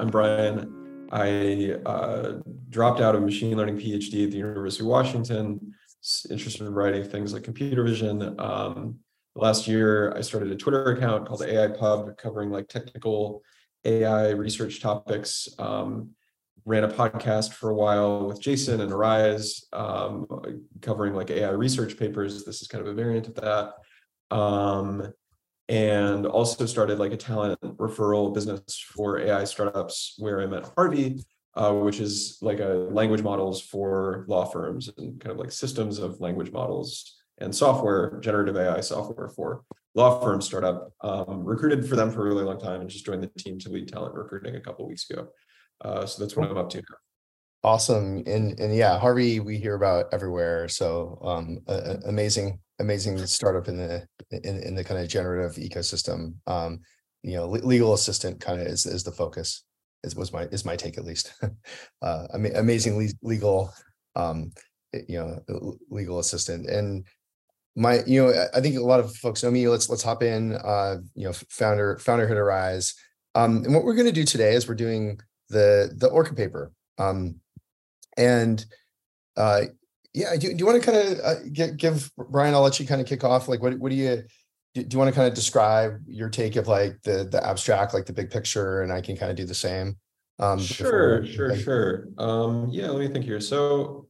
I'm Brian. I uh, dropped out of machine learning PhD at the University of Washington, interested in writing things like computer vision. Um, last year, I started a Twitter account called AI Pub, covering like technical AI research topics. Um, ran a podcast for a while with Jason and Arize, um, covering like AI research papers. This is kind of a variant of that. Um, and also started like a talent referral business for AI startups where I met Harvey, uh, which is like a language models for law firms and kind of like systems of language models and software, generative AI software for law firm startup. Um, recruited for them for a really long time and just joined the team to lead talent recruiting a couple weeks ago. Uh, so that's what I'm up to now. Awesome, and and yeah, Harvey, we hear about everywhere. So um, amazing, amazing startup in the in, in the kind of generative ecosystem. Um, you know, legal assistant kind of is is the focus. Is was my is my take at least. uh, amazing legal, um, you know, legal assistant and my you know i think a lot of folks know me let's let's hop in uh you know founder founder at Arize um and what we're going to do today is we're doing the the orca paper um and uh yeah do, do you want to kind of uh, give, give brian i'll let you kind of kick off like what, what do you do, do? you want to kind of describe your take of like the the abstract like the big picture and i can kind of do the same um sure sure sure um yeah let me think here so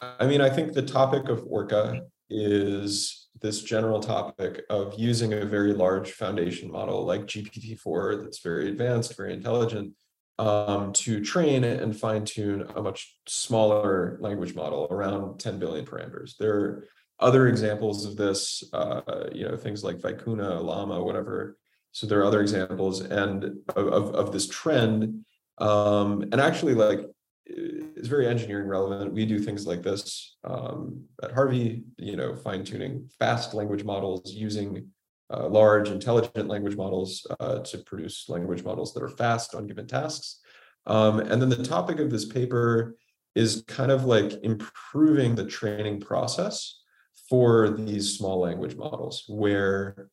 i mean i think the topic of orca is this general topic of using a very large foundation model like GPT-4 that's very advanced, very intelligent, um, to train and fine tune a much smaller language model around 10 billion parameters. There are other examples of this, uh, you know, things like Vicuna, Llama, whatever. So there are other examples and of, of, this trend. Um, and actually, like it's very engineering relevant. We do things like this um, at Harvey, you know, fine tuning fast language models using uh, large intelligent language models uh, to produce language models that are fast on given tasks. Um, and then the topic of this paper is kind of like improving the training process for these small language models where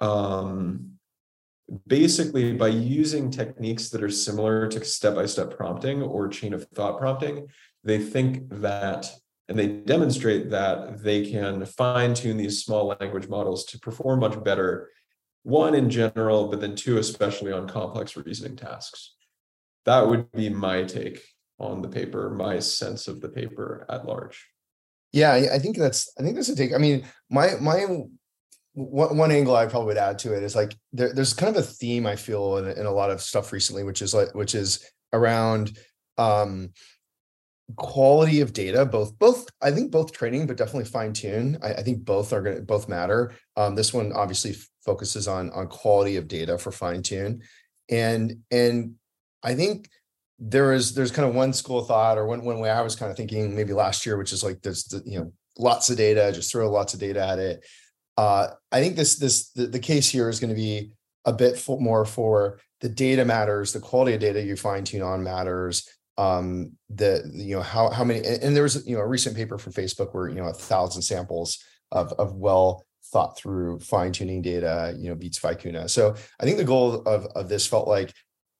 um, basically by using techniques that are similar to step-by-step prompting or chain of thought prompting they think that and they demonstrate that they can fine tune these small language models to perform much better one in general but then two especially on complex reasoning tasks. That would be my take on the paper my sense of the paper at large. Yeah i think that's i think that's a take. I mean my my one, one angle I probably would add to it is like there, there's kind of a theme I feel in, in a lot of stuff recently, which is like which is around um, quality of data both both i think both training but definitely fine tune I, I, think both are going to both matter um, this one obviously focuses on on quality of data for fine tune and and i think there is there's kind of one school of thought or one one way i was kind of thinking maybe last year which is like there's the, you know lots of data just throw lots of data at it uh, I think this this the, the case here is going to be a bit more for the data matters, the quality of data you fine tune on matters. Um, the you know how how many and, and there was you know a recent paper from Facebook where you know a thousand samples of of well thought through fine tuning data you know beats Vicuna. So I think the goal of of this felt like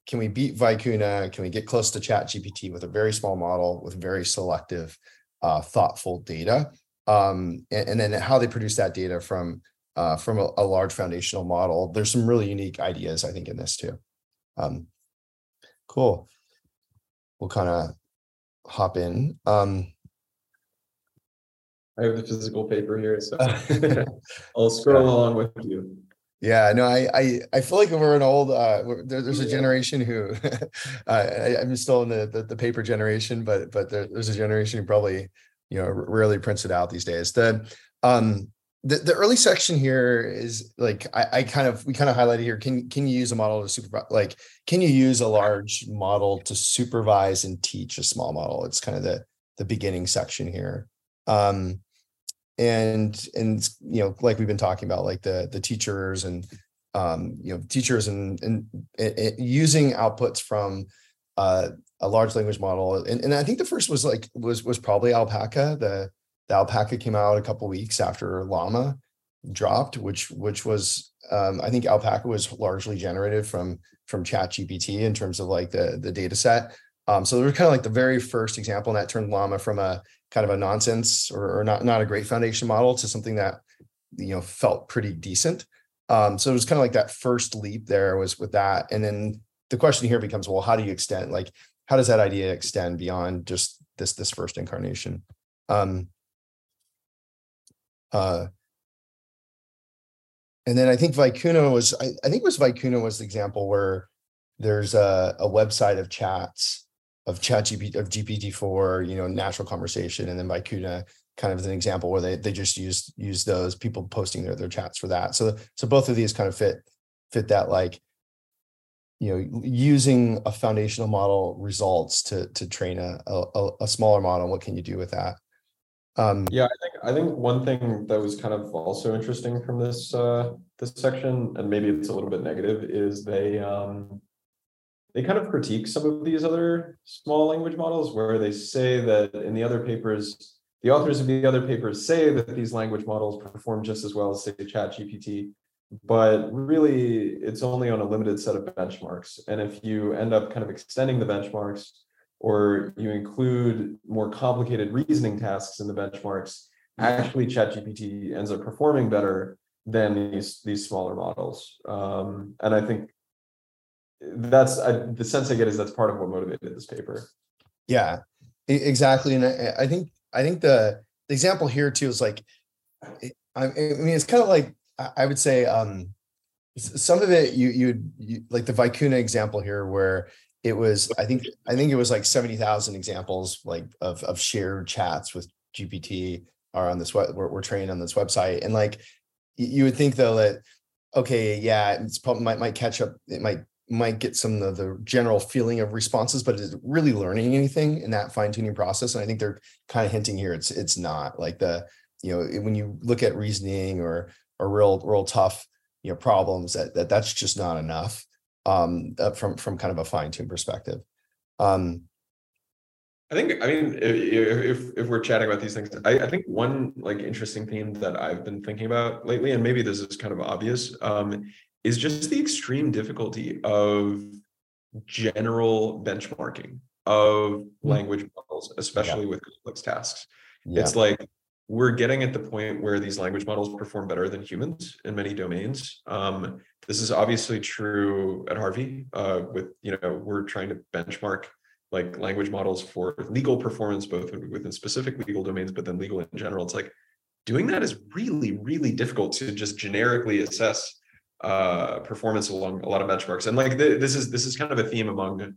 can we beat Vicuna? Can we get close to Chat GPT with a very small model with very selective, uh, thoughtful data? um, and, and, then how they produce that data from uh, from a, a, large foundational model. There's some really unique ideas, I think, in this too. Um, cool. We'll kind of hop in. Um, I have the physical paper here, so I'll scroll along with you. Yeah, no, I I I feel like we're an old. Uh, there, there's a generation who, uh, I, am still in the, the, the paper generation, but but there, there's a generation who probably you know rarely prints it out these days the um the, the early section here is like I, I kind of we kind of highlighted here can can you use a model to supervise like can you use a large model to supervise and teach a small model? It's kind of the the beginning section here. Um and and you know like we've been talking about like the the teachers and um you know teachers and and, and using outputs from uh a large language model. And, and i think the first was like was was probably alpaca the the alpaca came out a couple weeks after llama dropped, which which was um, I think Alpaca was largely generated from from Chat GPT in terms of like the the data set. Um, so there was kind of like the very first example, and that turned Llama from a kind of a nonsense or, or not not a great foundation model to something that you know felt pretty decent. Um, so it was kind of like that first leap there was with that, and then the question here becomes, well, how do you extend? Like, how does that idea extend beyond just this this first incarnation? Um, uh, and then I think Vicuna was, I, I think was Vicuna was the example where there's a, a website of chats of chat GPT of GPT-4, you know, natural conversation, and then Vicuna kind of as an example where they they just use use those people posting their their chats for that. So so both of these kind of fit fit that like you know using a foundational model results to to train a a, a smaller model. What can you do with that? Um, yeah, I think I think one thing that was kind of also interesting from this uh, this section, and maybe it's a little bit negative, is they um, they kind of critique some of these other small language models where they say that in the other papers, the authors of the other papers say that these language models perform just as well as say Chat GPT, but really it's only on a limited set of benchmarks. And if you end up kind of extending the benchmarks or you include more complicated reasoning tasks in the benchmarks, actually ChatGPT ends up performing better than these these smaller models. Um, and I think that's I, the sense I get is that's part of what motivated this paper. Yeah, exactly. And I, I think I think the, the example here too is like, I mean, it's kind of like I would say um, some of it you you you like the Vicuna example here where it was i think i think it was like 70,000 examples like of of shared chats with gpt are on this web we're, we're trained on this website. And like you would think though that okay yeah it's probably might might catch up it might might get some of the general feeling of responses but is it really learning anything in that fine-tuning process? And i think they're kind of hinting here it's it's not. Like the you know when you look at reasoning or or real real tough you know problems that, that that's just not enough um, uh, from from kind of a fine tune perspective. Um, I think I mean if if, if we're chatting about these things, I, I, think one like interesting theme that I've been thinking about lately, and maybe this is kind of obvious, um, is just the extreme difficulty of general benchmarking of mm-hmm. language models, especially yeah. with complex tasks. Yeah. It's like we're getting at the point where these language models perform better than humans in many domains. Um, this is obviously true at Harvey. Uh, with you know, we're trying to benchmark like language models for legal performance, both within specific legal domains, but then legal in general. It's like doing that is really, really difficult to just generically assess uh, performance along a lot of benchmarks. And like the, this is this is kind of a theme among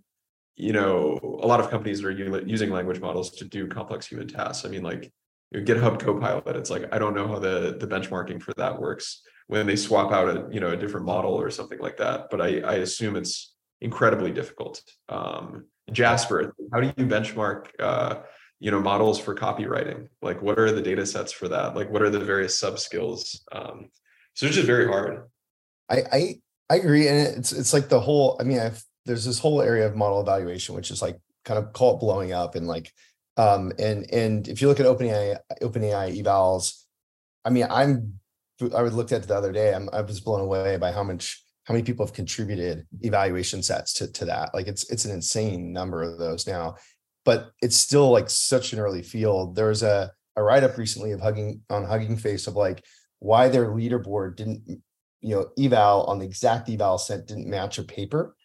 you know a lot of companies that are using language models to do complex human tasks. I mean, like GitHub Copilot. It's like I don't know how the the benchmarking for that works when they swap out a you know a different model or something like that. But I I assume it's incredibly difficult. Um, Jasper, how do you benchmark uh, you know models for copywriting? Like what are the data sets for that? Like what are the various sub skills? Um, so it's just very hard. I I I agree, and it's it's like the whole. I mean, I've, there's this whole area of model evaluation, which is like kind of call it blowing up and like um, and and if you look at OpenAI, OpenAI evals, I mean, I'm I looked at it the other day. I'm I was blown away by how much how many people have contributed evaluation sets to to that. Like it's it's an insane number of those now, but it's still like such an early field. There was a a write up recently of hugging on Hugging Face of like why their leaderboard didn't you know eval on the exact eval set didn't match a paper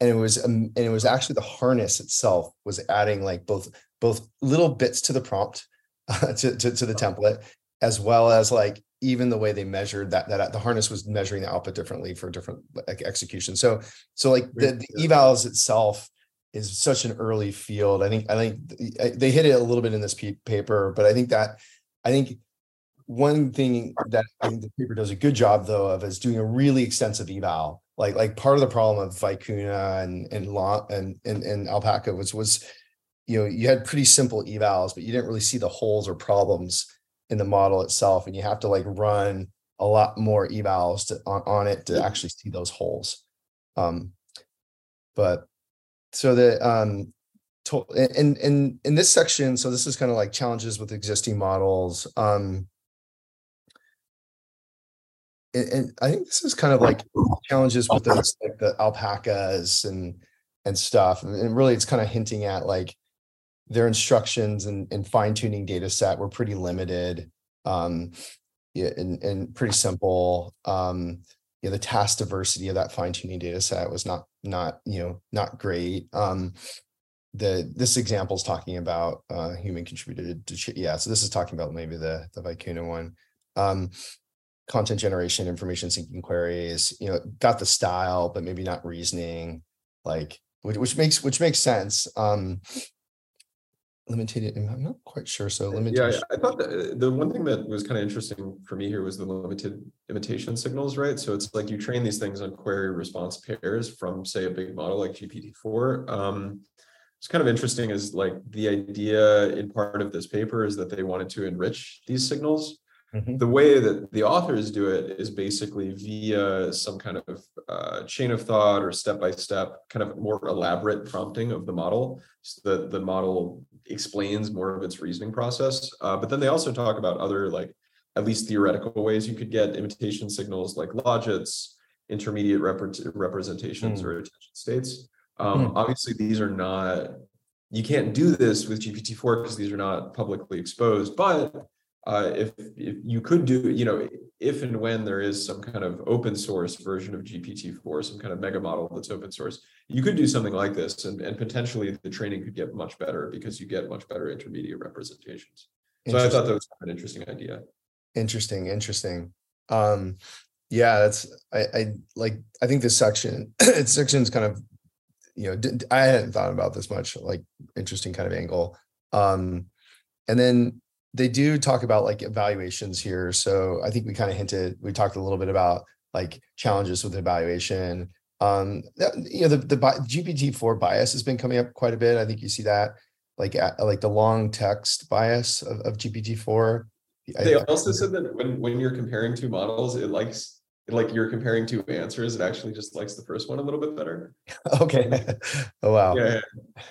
and it was um, and it was actually the harness itself was adding like both both little bits to the prompt uh, to, to, to the template as well as like even the way they measured that that the harness was measuring the output differently for different like execution. So so like the, the evals itself is such an early field. I think i think they hit it a little bit in this paper but i think that i think one thing that i think the paper does a good job though of is doing a really extensive eval. Like like part of the problem of vicuna and and law and, and and alpaca was was you know you had pretty simple evals but you didn't really see the holes or problems in the model itself and you have to like run a lot more evals to, on, on it to actually see those holes um but so the um to, in in in this section so this is kind of like challenges with existing models um and, and I think this is kind of like challenges with those like the alpacas and and stuff. And, and really it's kind of hinting at like their instructions and, and fine-tuning data set were pretty limited um and, and pretty simple. Um, you know, the task diversity of that fine-tuning data set was not not you know not great. Um, the this example is talking about uh, human contributed to yeah. So this is talking about maybe the the Vicuna one. Um, content generation, information seeking queries. You know, got the style, but maybe not reasoning. Like which, which makes which makes sense. Um, limited i'm not quite sure so limited yeah i thought that the one thing that was kind of interesting for me here was the limited imitation signals right? So it's like you train these things on query response pairs from say a big model like gpt-4 um, it's kind of interesting is like the idea in part of this paper is that they wanted to enrich these signals. Mm-hmm. The way that the authors do it is basically via some kind of uh, chain of thought or step by step, kind of more elaborate prompting of the model, so that the model explains more of its reasoning process. Uh, but then they also talk about other, like at least theoretical ways you could get imitation signals, like logits, intermediate rep- representations, mm. or attention states. Um, mm. Obviously, these are not. You can't do this with GPT-4 because these are not publicly exposed, but uh, if, if you could do, you know, if and when there is some kind of open source version of GPT-4, some kind of mega model that's open source, you could do something like this and, and potentially the training could get much better because you get much better intermediate representations. So I thought that was an interesting idea. Interesting, interesting. Um, yeah, that's I, I like I think this section, it's section's kind of, you know, I hadn't thought about this much, like interesting kind of angle. Um, and then they do talk about like evaluations here. So I think we kind of hinted, we talked a little bit about like challenges with evaluation. Um, you know, the, the GPT-4 bias has been coming up quite a bit. I think you see that like at, like the long text bias of, of GPT-4. They I, also said that when, when you're comparing two models, it likes like you're comparing two answers, it actually just likes the first one a little bit better. okay. oh wow. Yeah, yeah.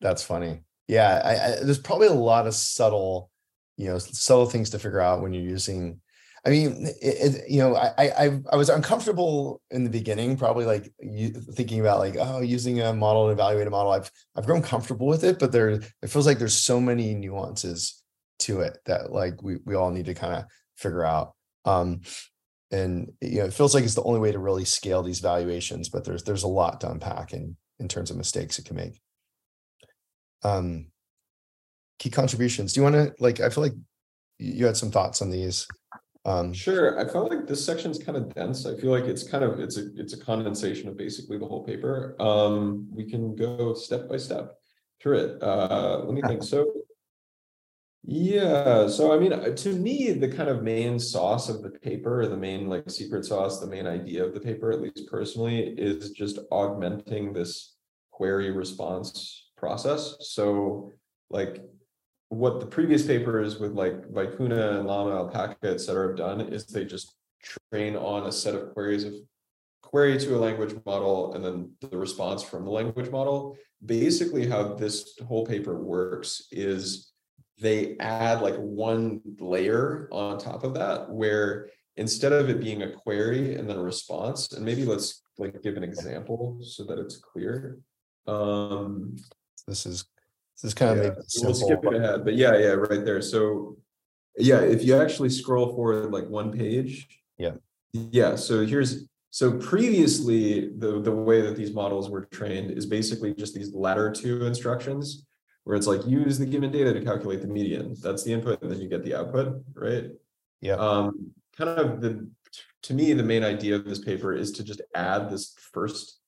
That's funny. Yeah, I, I, there's probably a lot of subtle you know subtle things to figure out when you're using i mean it, it, you know I, I i was uncomfortable in the beginning probably like you, thinking about like oh using a model to evaluate a model i've i've grown comfortable with it but there it feels like there's so many nuances to it that like we, we all need to kind of figure out um and you know it feels like it's the only way to really scale these valuations but there's there's a lot to unpack in in terms of mistakes it can make. Um key contributions. Do you want to like? I feel like you had some thoughts on these. Um, sure. I felt like this section is kind of dense. I feel like it's kind of it's a it's a condensation of basically the whole paper. Um, we can go step by step through it. Uh, let me think. So yeah, so I mean, uh, to me, the kind of main sauce of the paper, the main like secret sauce, the main idea of the paper, at least personally, is just augmenting this query response process. So like what the previous papers with like Vicuna and Llama, Alpaca, et cetera, have done is they just train on a set of queries of query to a language model and then the response from the language model. Basically, how this whole paper works is they add like one layer on top of that where instead of it being a query and then a response, and maybe let's like give an example so that it's clear. Um, this is this is kind of yeah, we'll skip it ahead, but yeah, yeah, right there. So yeah, if you actually scroll forward like one page, yeah, yeah. So here's so previously the the way that these models were trained is basically just these ladder two instructions where it's like use the given data to calculate the median. That's the input, and then you get the output, right? Yeah. Um, kind of the to me the main idea of this paper is to just add this first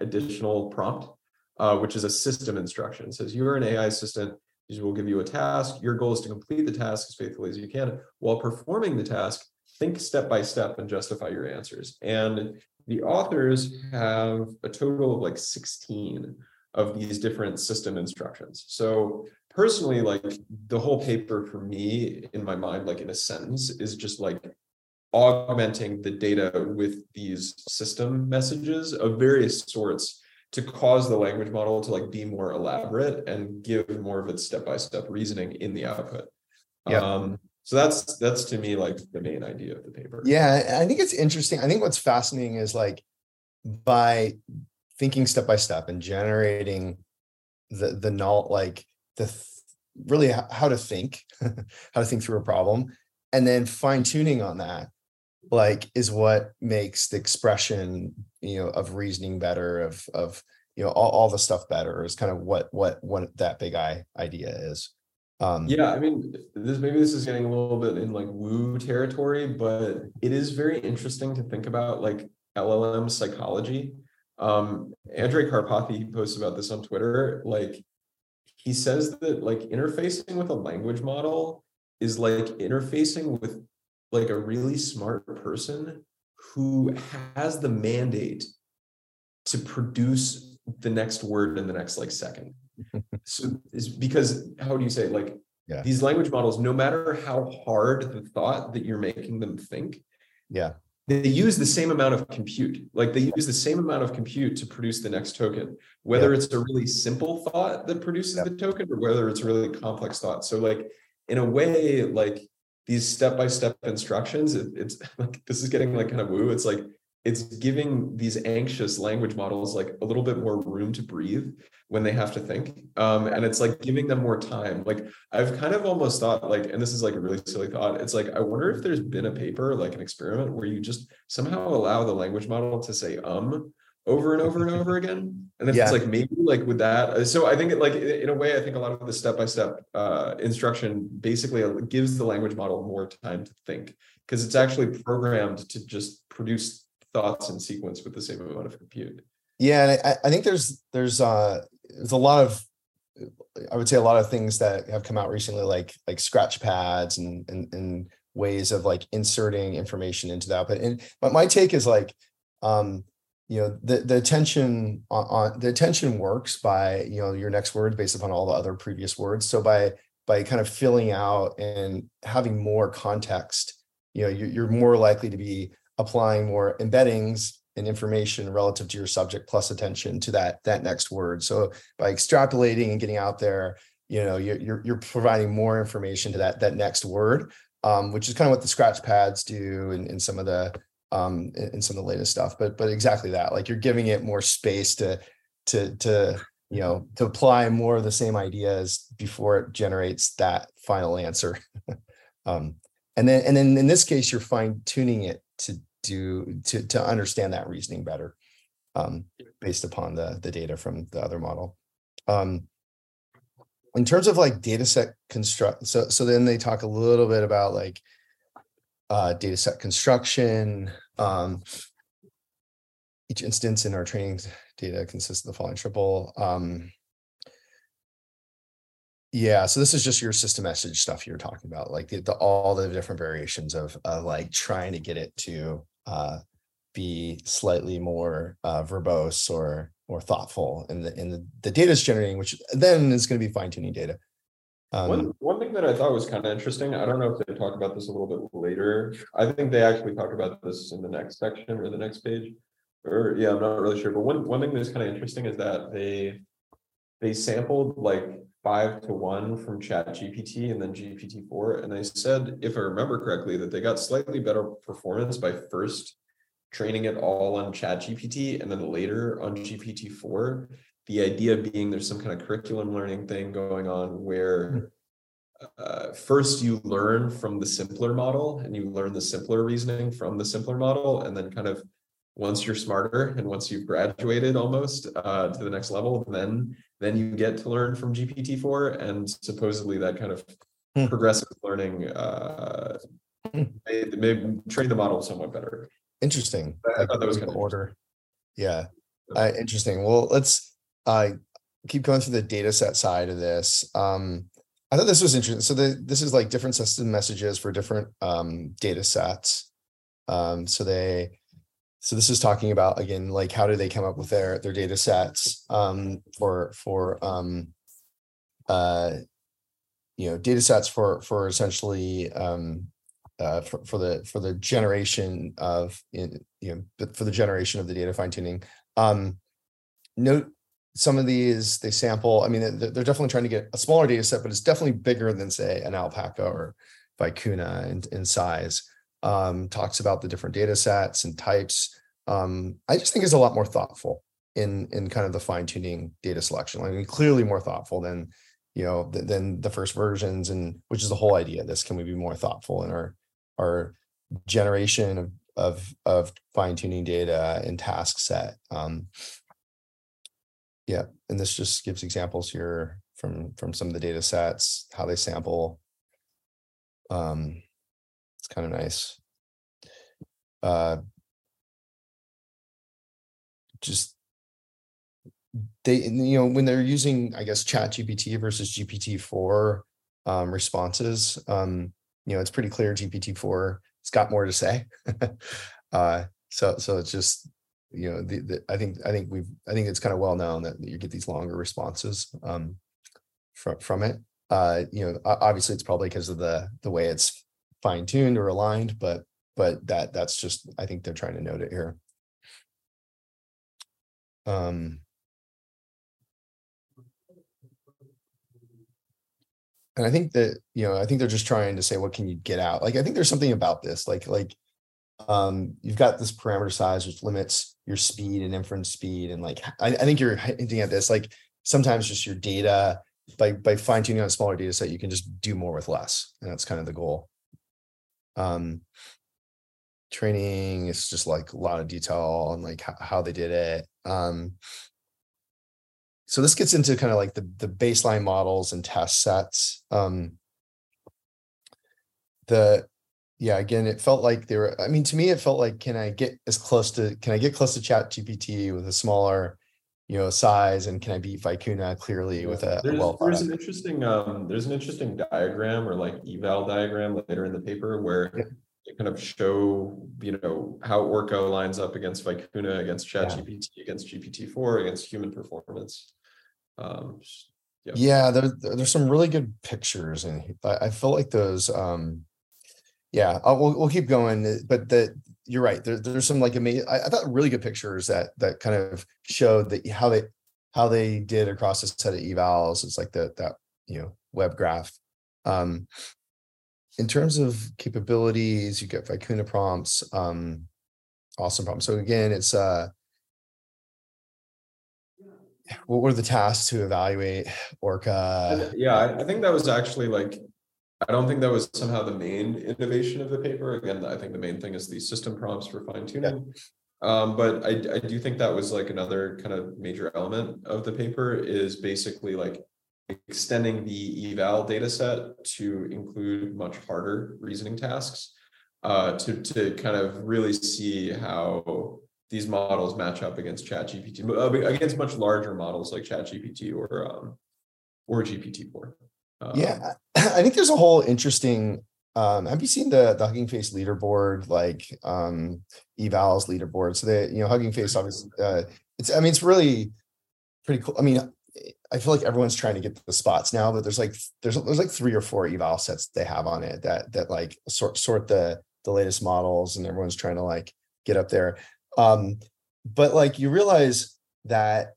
additional prompt uh, which is a system instruction. It says you're an AI assistant. These will give you a task. Your goal is to complete the task as faithfully as you can. While performing the task, think step by step and justify your answers. And the authors have a total of like 16 of these different system instructions. So personally, like the whole paper for me in my mind, like in a sentence, is just like augmenting the data with these system messages of various sorts to cause the language model to like be more elaborate and give more of its step-by-step reasoning in the output. Yeah. Um, so that's that's to me like the main idea of the paper yeah i think it's interesting i think what's fascinating is like by thinking step by step and generating the the not like the really how to think how to think through a problem and then fine tuning on that like is what makes the expression you know of reasoning better of of you know all, all the stuff better is kind of what what what that big eye idea is. Um yeah i mean this maybe this is getting a little bit in like woo territory but it is very interesting to think about like llm psychology. Um andrej karpathy he posts about this on twitter like he says that like interfacing with a language model is like interfacing with like a really smart person who has the mandate to produce the next word in the next like second so is because how do you say like yeah. these language models no matter how hard the thought that you're making them think yeah they use the same amount of compute like they use the same amount of compute to produce the next token whether yeah. it's a really simple thought that produces yeah. the token or whether it's a really complex thought so like in a way like these step-by-step instructions it, it's like this is getting like kind of woo it's like it's giving these anxious language models like a little bit more room to breathe when they have to think. Um, and it's like giving them more time. Like i've kind of almost thought like and this is like a really silly thought it's like i wonder if there's been a paper like an experiment where you just somehow allow the language model to say um over and over and over again. And if yeah. it's like maybe like with that uh, so i think it, like in a way i think a lot of the step-by-step uh, instruction basically uh, gives the language model more time to think. Because it's actually programmed to just produce thoughts in sequence with the same amount of compute. Yeah I, I think there's there's uh there's a lot of i would say a lot of things that have come out recently like like scratch pads and and, and ways of like inserting information into that but and but my take is like um you know the the attention on, on, the attention works by you know your next word based upon all the other previous words. So by by kind of filling out and having more context you know you're, you're more likely to be applying more embeddings and information relative to your subject plus attention to that that next word. So by extrapolating and getting out there you know you're you're, providing more information to that that next word um, which is kind of what the scratch pads do and, and some of the um, in, in, some of the latest stuff. But but exactly that, like you're giving it more space to to to you know to apply more of the same ideas before it generates that final answer. um, and then and then in this case, you're fine tuning it to do to to understand that reasoning better um, based upon the the data from the other model. Um, in terms of like data set construct, so so then they talk a little bit about like uh, data set construction, um, each instance in our training data consists of the following triple. Um, yeah, so this is just your system message stuff you're talking about, like the, the all the different variations of uh, like trying to get it to uh, be slightly more uh, verbose or or thoughtful in the in the, the data is generating, which then is going to be fine tuning data. Um, one, one thing that I thought was kind of interesting, I don't know if they talk about this a little bit later. I think they actually talk about this in the next section or the next page. Or yeah, I'm not really sure. But one, one thing that's kind of interesting is that they they sampled like five to one from chat GPT and then GPT-4. And they said, if I remember correctly, that they got slightly better performance by first training it all on chat GPT and then later on GPT-4 the idea being there's some kind of curriculum learning thing going on where hmm. uh, first you learn from the simpler model and you learn the simpler reasoning from the simpler model. And then kind of once you're smarter and once you've graduated almost uh, to the next level then then you get to learn from gpt-4 and supposedly that kind of hmm. progressive learning uh, hmm. may, may train the model somewhat better. Interesting. I, I thought that was kind of order. yeah. Uh, interesting. Well let's uh, keep going through the data set side of this. Um, I thought this was interesting. So the, this is like different system messages for different um, data sets. Um, so they, so this is talking about again, like how do they come up with their their data sets um, for for um, uh, you know data sets for for essentially um, uh, for, for the for the generation of you know for the generation of the data fine tuning. Um, note some of these they sample i mean they're definitely trying to get a smaller data set but it's definitely bigger than say an alpaca or vicuna in, in size um, talks about the different data sets and types. Um, i just think is a lot more thoughtful in in kind of the fine tuning data selection. I mean clearly more thoughtful than you know th- than the first versions and which is the whole idea of this can we be more thoughtful in our our generation of of of fine tuning data and task set? Um, yeah, and this just gives examples here from from some of the data sets, how they sample. Um, it's kind of nice. Uh, just they you know when they're using I guess Chat GPT versus GPT four um, responses, um, you know it's pretty clear GPT four it's got more to say. uh, so so it's just you know the, the, i think i think we've i think it's kind of well known that you get these longer responses um from from it. Uh you know obviously it's probably because of the the way it's fine tuned or aligned but but that that's just i think they're trying to note it here. Um and i think that you know i think they're just trying to say what can you get out? Like i think there's something about this like like um you've got this parameter size which limits your speed and inference speed and like I, I think you're hinting at this like sometimes just your data by by fine tuning on a smaller data set you can just do more with less and that's kind of the goal. Um training is just like a lot of detail on like how, how they did it um so this gets into kind of like the the baseline models and test sets um the yeah again it felt like they were i mean to me it felt like can i get as close to can i get close to chat gpt with a smaller you know size and can i beat vicuna clearly yeah. with a, there's, a well there's an interesting um there's an interesting diagram or like eval diagram later in the paper where yeah. it kind of show you know how orca lines up against vicuna against chat yeah. gpt against gpt-4 against human performance um yeah, yeah there, there's some really good pictures and I, I feel like those um yeah, I'll, we'll we'll keep going. Uh, but the you're right. There, there's some like amazing. I, I, thought really good pictures that that kind of showed that how they how they did across a set of evals. It's like that that you know web graph. Um, in terms of capabilities, you get Vicuna prompts. Um, awesome prompts. So again, it's uh, what were the tasks to evaluate Orca? Yeah, I, I think that was actually like I don't think that was somehow the main innovation of the paper. Again, I think the main thing is the system prompts for fine tuning. Yeah. Um, but I, I do think that was like another kind of major element of the paper is basically like extending the eval data set to include much harder reasoning tasks uh, to, to kind of really see how these models match up against ChatGPT, uh, against much larger models like ChatGPT or um, or GPT-4. Um, yeah, I think there's a whole interesting. Um, have you seen the the Hugging Face leaderboard, like um, evals leaderboard? So that you know, Hugging Face obviously, uh, it's. I mean, it's really pretty cool. I mean, I feel like everyone's trying to get the spots now, but there's like there's there's like three or four eval sets they have on it that that like sort sort the the latest models, and everyone's trying to like get up there. Um, but like you realize that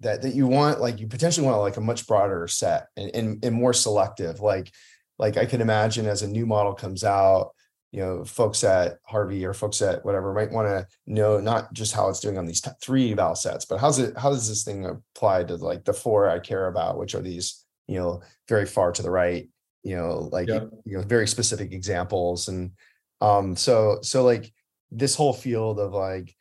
that that you want like you potentially want like a much broader set and, and, and more selective like like i can imagine as a new model comes out you know folks at harvey or folks at whatever might want to know not just how it's doing on these t- three eval sets but how's it how does this thing apply to like the four i care about which are these you know very far to the right you know like yeah. you know very specific examples and um so so like this whole field of like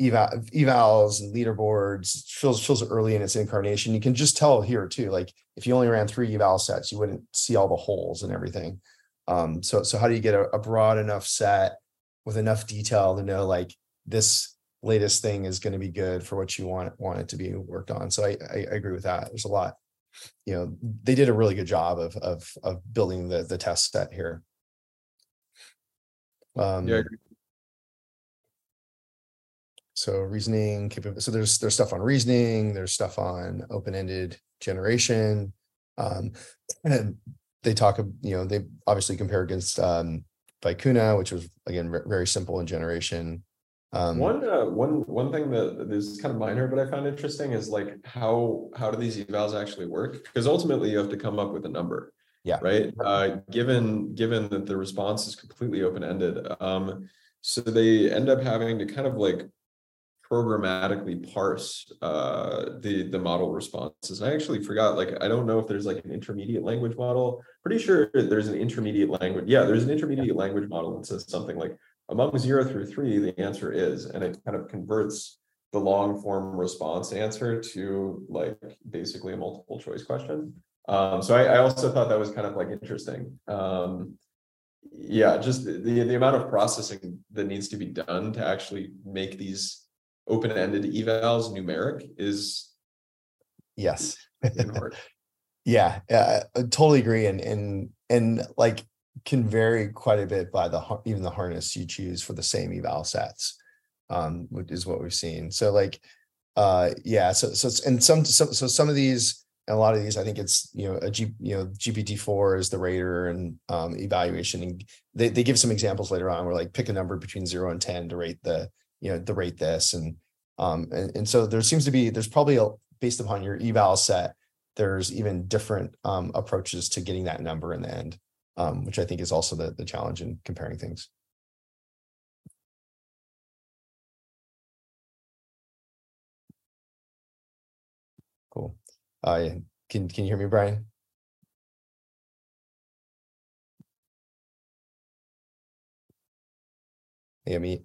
eval evals and leaderboards feels feels early in its incarnation. You can just tell here too. Like if you only ran three eval sets, you wouldn't see all the holes and everything. Um, so so how do you get a, a broad enough set with enough detail to know like this latest thing is going to be good for what you want want it to be worked on. So I, I, I agree with that. There's a lot. You know, they did a really good job of of of building the the test set here. Um, yeah, so reasoning capability. So there's there's stuff on reasoning. There's stuff on open-ended generation. Um, and they talk, of, you know, they obviously compare against um, Vicuna, which was again very simple in generation. Um, one uh, one one thing that is kind of minor, but I found interesting is like how how do these evals actually work? Because ultimately you have to come up with a number, Yeah. Right. Uh, given given that the response is completely open ended, um, so they end up having to kind of like programmatically parse uh, the the model responses. I actually forgot. Like, I don't know if there's like an intermediate language model. Pretty sure there's an intermediate language. Yeah, there's an intermediate language model that says something like among zero through three, the answer is, and it kind of converts the long form response answer to like basically a multiple choice question. Um, so I, I, also thought that was kind of like interesting. Um, yeah, just the, the amount of processing that needs to be done to actually make these open-ended evals numeric is yes. yeah, yeah, I totally agree. And and and like can vary quite a bit by the even the harness you choose for the same eval sets um, which is what we've seen. So like, uh, yeah, so so and some so, so some of these and a lot of these, I think it's you know a G you know GPT four is the rater and um, evaluation, and they they give some examples later on where like pick a number between zero and ten to rate the you know the rate this and um and, and so there seems to be there's probably a based upon your eval set there's even different um, approaches to getting that number in the end, um, which I think is also the the challenge in comparing things. Cool. Uh, can can you hear me, Brian? Hey, Amit.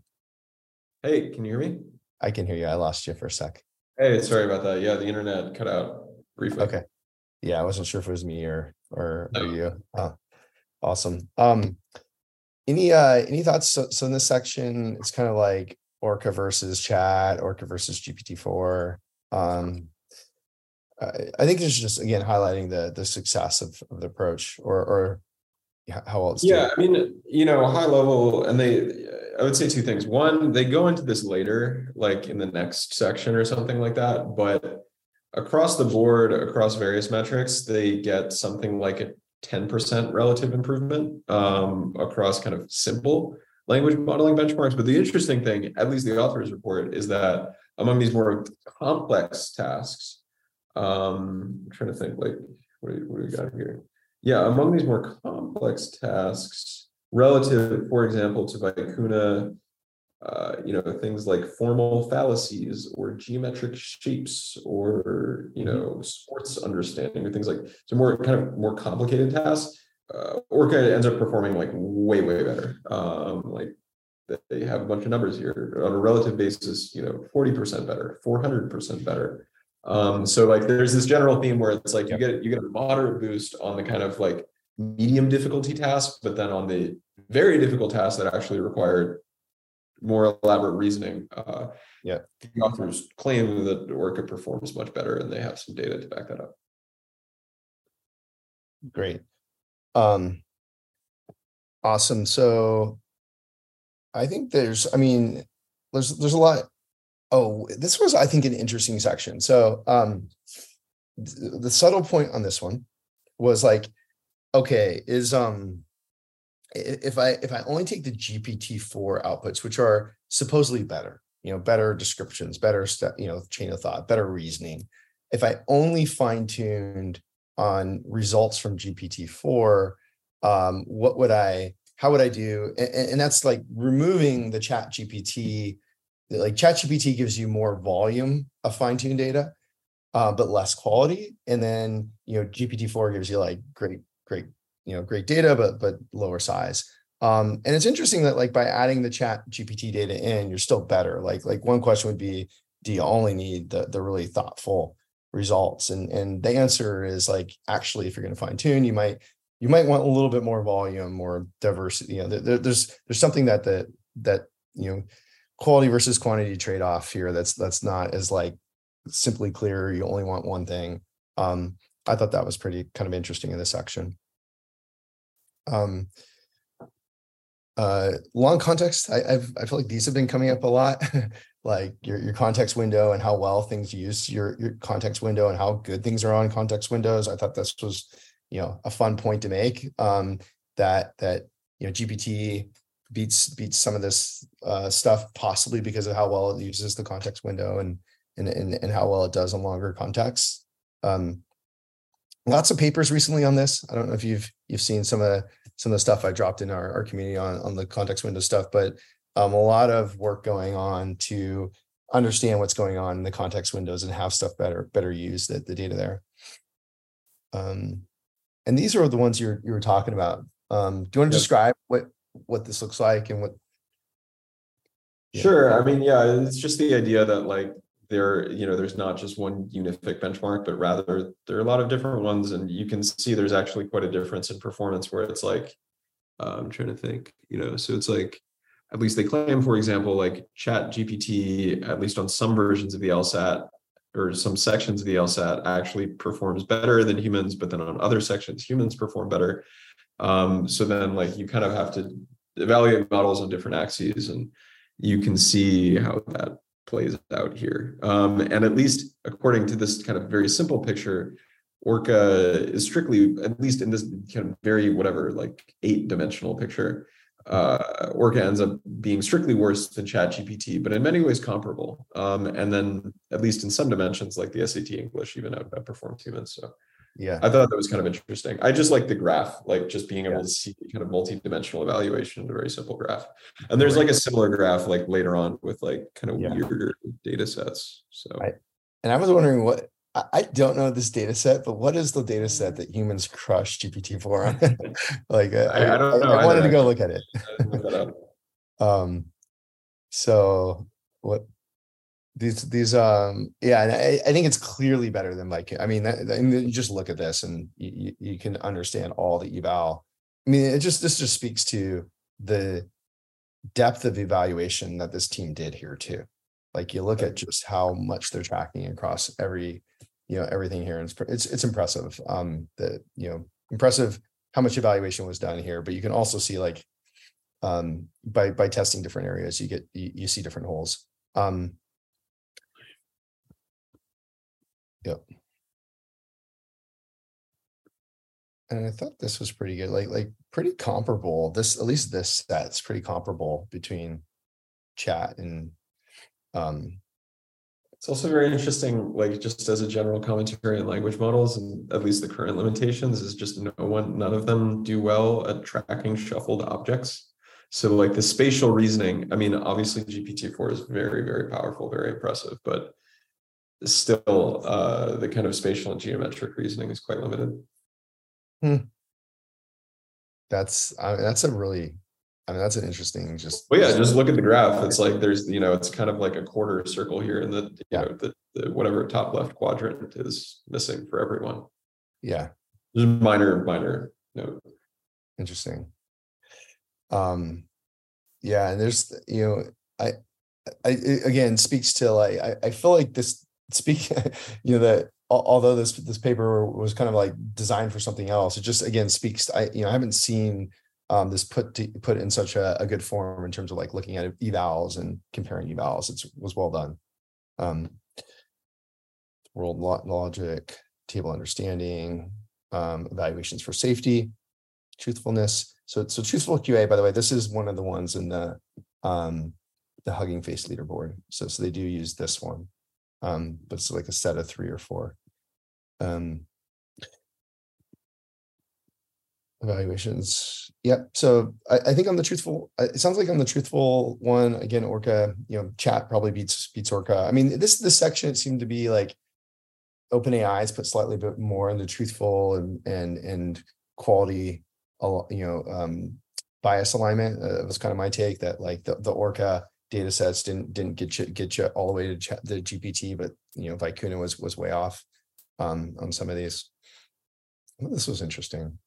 Hey, can you hear me? I can hear you. I lost you for a sec. Hey, sorry about that. Yeah, the internet cut out briefly. Okay. Yeah, I wasn't sure if it was me or or, no. or you. Oh, awesome. Um, any uh any thoughts? So, so in this section, it's kind of like Orca versus Chat, Orca versus GPT-4. Um, I think it's just again highlighting the the success of, of the approach or or how else yeah i mean you know high level and they i would say two things one they go into this later like in the next section or something like that but across the board across various metrics they get something like a 10% relative improvement um, across kind of simple language modeling benchmarks but the interesting thing at least the authors report is that among these more complex tasks um, I'm trying to think like what do, what do we got here? Yeah, among these more complex tasks, relative, for example, to Vicuna, uh, you know, things like formal fallacies or geometric shapes or you mm-hmm. know sports understanding or things like so more kind of more complicated tasks. Uh, Orca ends up performing like way way better. Um, like they have a bunch of numbers here on a relative basis, you know, 40% better, 400% better. Um, so like there's this general theme where it's like you get you get a moderate boost on the kind of like medium difficulty task, but then on the very difficult tasks that actually required more elaborate reasoning. Uh, yeah, the authors claim that Orca performs much better, and they have some data to back that up. Great, um, awesome. So, I think there's, I mean, there's there's a lot oh, this was, I think, an interesting section. So um, the subtle point on this one was like, okay, is um if I if I only take the GPT-4 outputs, which are supposedly better, you know, better descriptions, better step, you know, chain of thought, better reasoning. If I only fine-tuned on results from GPT-4, um, what would I, how would I do? And, and that's like removing the chat GPT like chat gpt gives you more volume of fine-tuned data, uh, but less quality. And then you know GPT-4 gives you like great, great, you know, great data, but but lower size. Um, and it's interesting that like by adding the chat GPT data in, you're still better. Like, like one question would be, do you only need the the really thoughtful results? And and the answer is like, actually, if you're going to fine tune, you might you might want a little bit more volume, more diversity. You know, there, there's there's something that that that you know quality versus quantity trade-off here that's that's not as like simply clear you only want one thing um i thought that was pretty kind of interesting in this section. Um uh long context i I've, i feel like these have been coming up a lot. Like your, your context window and how well things use your your context window and how good things are on context windows. I thought this was you know a fun point to make um that that you know gpt beats beats some of this uh, stuff possibly because of how well it uses the context window and and and, and how well it does in longer contexts. Um, lots of papers recently on this. I don't know if you've you've seen some of the, some of the stuff I dropped in our, our community on on the context window stuff, but um, a lot of work going on to understand what's going on in the context windows and have stuff better better use the, the data there. Um, and these are the ones you're you were talking about. Um, do you want to Yep. describe what what this looks like and what? Yeah. Sure. I mean, yeah, it's just the idea that like there, you know, there's not just one unific benchmark, but rather there are a lot of different ones, and you can see there's actually quite a difference in performance where it's like, uh, I'm trying to think, you know, so it's like, at least they claim, for example, like Chat GPT, at least on some versions of the LSAT or some sections of the LSAT, actually performs better than humans, but then on other sections, humans perform better. Um, so then, like, you kind of have to evaluate models on different axes and you can see how that plays out here. Um, and at least according to this kind of very simple picture, Orca is strictly, at least in this kind of very whatever, like eight dimensional picture, uh, Orca ends up being strictly worse than ChatGPT, but in many ways comparable. Um, and then at least in some dimensions, like the SAT English even out- outperforms humans. So Yeah, I thought that was kind of interesting. I just like the graph, like just being able Yeah. to see kind of multi-dimensional evaluation in a very simple graph. And there's like a similar graph like later on with like kind of Yeah. weirder data sets. So I- and I was wondering what I, I don't know this data set, but what is the data set that humans crush GPT four on? like uh, I- I don't know I, wanted either, to go look at it. I up. Um, so what these these um yeah, and I, I think it's clearly better than like I mean, that, you just look at this and you, you, you can understand all the eval. I mean, it just this just speaks to the depth of evaluation that this team did here too. Like you look at just how much they're tracking across every, you know, everything here. And it's it's it's impressive. Um, the you know impressive how much evaluation was done here, but you can also see like um by by testing different areas you get you, you see different holes um yep and i thought this was pretty good like like pretty comparable this at least this set's pretty comparable between chat and um It's also very interesting, like just as a general commentary on language models and at least the current limitations is just no one, none of them do well at tracking shuffled objects. So like the spatial reasoning, I mean, obviously GPT-4 is very, very powerful, very impressive, but still uh, the kind of spatial and geometric reasoning is quite limited. Hmm. that's I mean, that's a really i mean that's an interesting just Well, yeah, just look at the graph. It's like there's, you know, it's kind of like a quarter circle here and the, you Yeah. know, the, the whatever top left quadrant is missing for everyone. yeah Just minor, minor note. interesting um yeah and there's you know i i again speaks to like i, I feel like this speak you know that although this this paper was kind of like designed for something else it just again speaks i you know i haven't seen um this put to, put in such a, a good form in terms of like looking at evals and comparing evals it was well done um world lo- logic table understanding um evaluations for safety truthfulness. So, so truthful QA, by the way, this is one of the ones in the um the Hugging Face leaderboard. So, so they do use this one, um, but it's like a set of three or four. Um, evaluations. Yep. So I, I think on the truthful, it sounds like on the truthful one again, Orca. You know, chat probably beats beats Orca. I mean, this this section it seemed to be like OpenAI has put slightly bit more into truthful and and and quality you know, um, bias alignment. Uh, was kind of my take that like the, the Orca data sets didn't didn't get you get you all the way to the GPT, but you know, Vicuna was was way off um, on some of these. Well, this was interesting.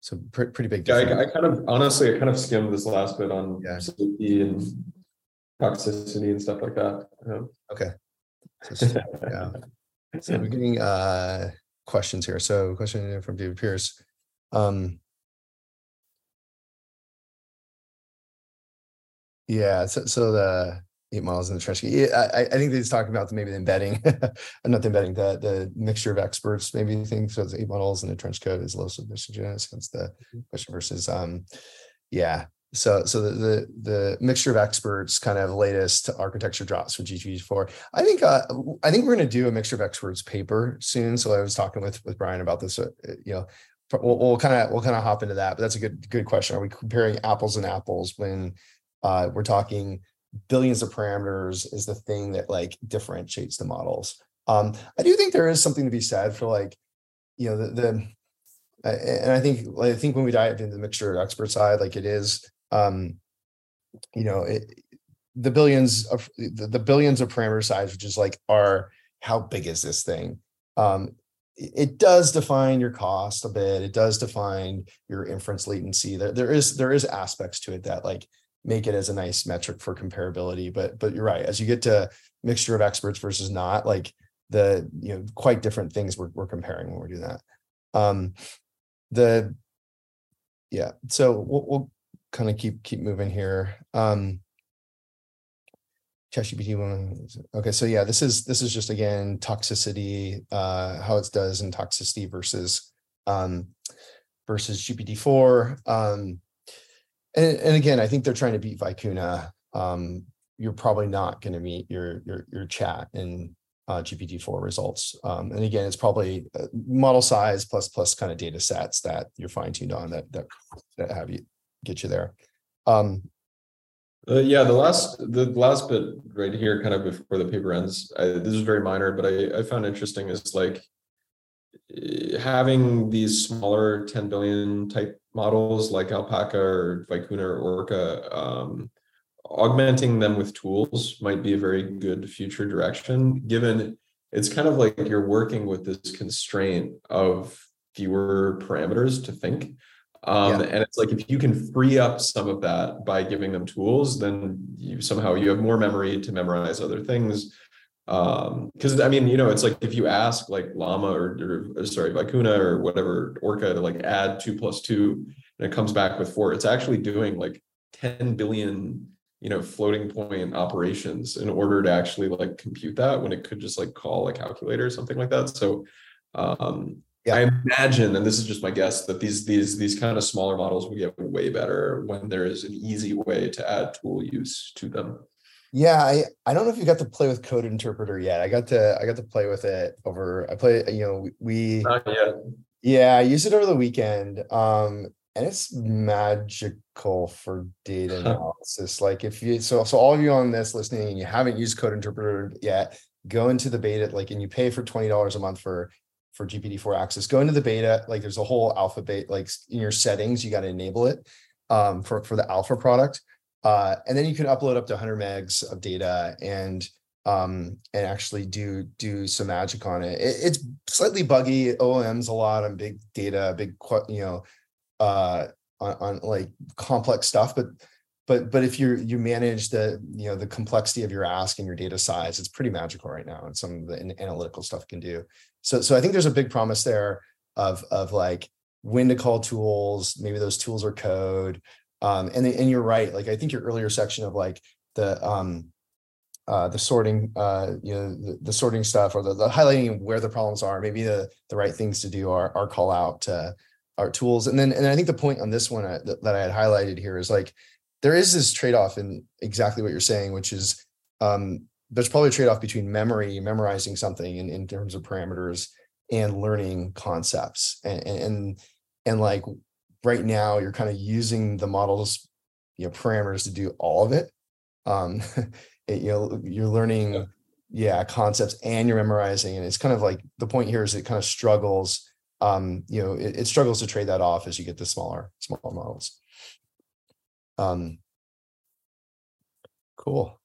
So pre- pretty big Yeah. I, I kind of honestly, I kind of skimmed this last bit on Yeah. safety and toxicity and stuff like that. Um, okay. So, yeah. So we're getting uh questions here. So question from David Pierce. Um yeah, so so the eight models in the trench. Yeah, I, I think he's talking about the, maybe the embedding, uh, not the embedding, the the mixture of experts, maybe thing. So it's eight models in the trench code is low sophistication. Hence the question versus um yeah. so so the, the, the mixture of experts kind of latest architecture drops for GPT-4. I think uh, I think we're going to do a mixture of experts paper soon. So I was talking with with Brian about this. Uh, you know, we'll, we'll kind of we'll kind of hop into that. But that's a good good question. Are we comparing apples and apples when uh, we're talking billions of parameters is the thing that like differentiates the models? Um, I do think there is something to be said for like you know the, the and I think I think when we dive into the mixture expert side, like it is um, you know, it, the billions of the, the billions of parameter size, which is like, are how big is this thing? Um, it does define your cost a bit. It does define your inference latency. There, there is there is aspects to it that like make it as a nice metric for comparability. But but you're right. As you get to mixture of experts versus not, like the you know quite different things we're we're comparing when we're doing that. Um, the yeah. So we'll, we'll kind of keep keep moving here. Um, ChatGPT one. Okay, so yeah, this is this is just again toxicity, uh, how it does in toxicity versus um, versus GPT four. Um, and, and again, I think they're trying to beat Vicuna. Um, you're probably not going to meet your your your chat in uh, GPT four results. Um, and again, it's probably uh, model size plus plus kind of data sets that you're fine tuned on that that that have you get you there. Um, uh, yeah, the last the last bit right here, kind of before the paper ends. I, this is very minor, but I, I found interesting is like having these smaller 10 billion type models like Alpaca or Vicuna or Orca, um, augmenting them with tools might be a very good future direction, given it's kind of like you're working with this constraint of fewer parameters to think. Um, yeah. And it's like if you can free up some of that by giving them tools, then you somehow you have more memory to memorize other things. Because um, I mean, you know, it's like if you ask like Llama or, or sorry, Vicuna or whatever Orca to like add two plus two, and it comes back with four, it's actually doing like 10 billion you know floating point operations in order to actually like compute that when it could just like call a calculator or something like that so um yeah. I imagine, and this is just my guess, that these these these kind of smaller models will get way better when there is an easy way to add tool use to them. Yeah, I, I don't know if you got to play with code interpreter yet. I got to I got to play with it over. I play you know we. Not yet. Yeah, I used it over the weekend. Um, and it's magical for data analysis. like if you so so all of you on this listening and you haven't used code interpreter yet, go into the beta like and you pay for twenty dollars a month for for GPT-4 access. Go into the beta, like there's a whole alpha beta, like in your settings, you got to enable it um, for, for the alpha product. Uh, and then you can upload up to 100 megs of data and um, and actually do do some magic on it. it. It's slightly buggy. OMs a lot on big data, big you know, uh, on, on like complex stuff. But but but if you you manage the you know the complexity of your ask and your data size, it's pretty magical right now. And some of the analytical stuff can do. So, so I think there's a big promise there of of like when to call tools. Maybe those tools are code. Um, and and you're right. Like I think your earlier section of like the um, uh, the sorting, uh, you know, the, the sorting stuff or the, the, highlighting where the problems are. Maybe the the right things to do are are call out to our tools. And then and I think the point on this one uh, that, that I had highlighted here is like there is this trade off in exactly what you're saying, which is um, there's probably a trade-off between memory, memorizing something in, in terms of parameters and learning concepts. And, and, and like right now you're kind of using the models, you know, parameters to do all of it. Um, it, you know, you're learning, yeah. yeah, concepts and you're memorizing. And it's kind of like the point here is it kind of struggles, um, you know, it, it struggles to trade that off as you get the smaller, smaller models. Um, cool.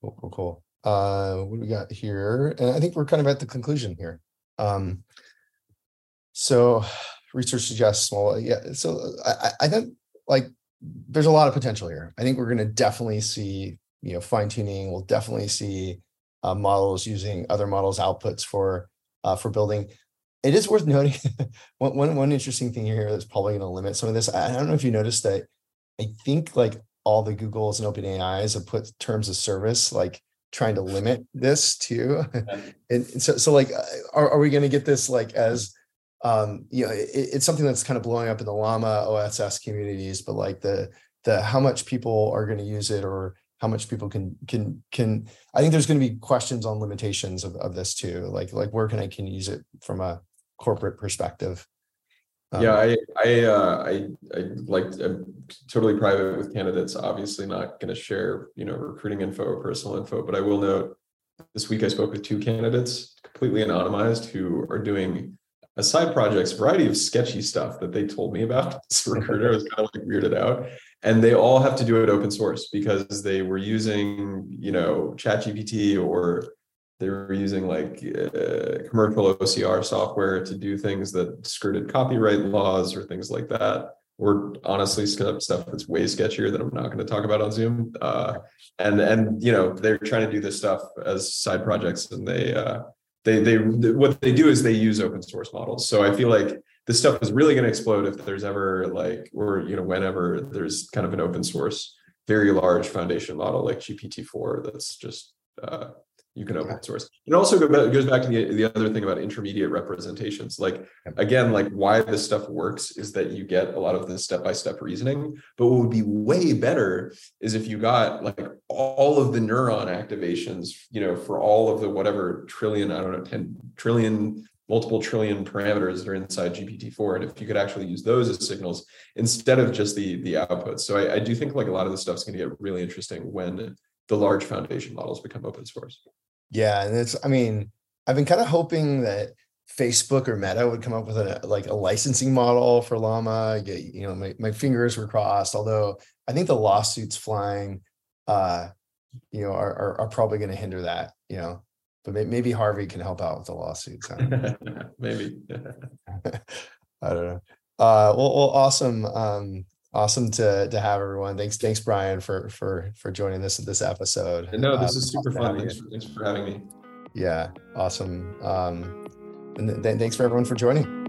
Cool, cool, cool. Uh, what do we got here? And I think we're kind of at the conclusion here. Um, so research suggests small, yeah. So I, I think like there's a lot of potential here. I think we're going to definitely see, you know, fine tuning. We'll definitely see uh, models using other models outputs for uh, for building. It is worth noting one, one, one interesting thing here that's probably going to limit some of this. I don't know if you noticed that. I think like all the Googles and Open AIs have put terms of service like trying to limit this too. and so, so like, are, are we going to get this like as um, you know, it, it's something that's kind of blowing up in the Llama OSS communities, but like the the how much people are going to use it or how much people can can can I think there's going to be questions on limitations of, of this too. Like like where can I can use it from a corporate perspective? Um, yeah, I I uh, I I like I'm totally private with candidates. Obviously, not going to share you know recruiting info or personal info, but I will note this week I spoke with two candidates, completely anonymized, who are doing a side projects, variety of sketchy stuff that they told me about. This recruiter was kind of like weirded out, and they all have to do it open source because they were using you know ChatGPT or they were using like uh, commercial OCR software to do things that skirted copyright laws or things like that, or honestly stuff that's way sketchier that I'm not going to talk about on Zoom. Uh, and and you know they're trying to do this stuff as side projects, and they uh, they they what they do is they use open source models. So I feel like this stuff is really going to explode if there's ever like or you know whenever there's kind of an open source very large foundation model like GPT-4 that's just uh, you can open source. It also goes back to the, the other thing about intermediate representations. Like again, like why this stuff works is that you get a lot of the step-by-step reasoning. But what would be way better is if you got like all of the neuron activations, you know, for all of the whatever trillion, I don't know, 10 trillion, multiple trillion parameters that are inside GPT-4. And if you could actually use those as signals instead of just the the outputs. So I, I do think like a lot of this stuff is going to get really interesting when the large foundation models become open source. Yeah, and it's I mean, I've been kind of hoping that Facebook or Meta would come up with a like a licensing model for Llama. You know, my, my fingers were crossed. Although I think the lawsuits flying, uh, you know, are are, are probably going to hinder that. You know, but maybe Harvey can help out with the lawsuits. maybe. I don't know. Uh, well, well, awesome. Um, awesome to to have everyone. Thanks, thanks, Brian, for for for joining this this episode. No, this um, is super fun. Thanks for, thanks for having me. Yeah, awesome. Um, and th- thanks for everyone for joining.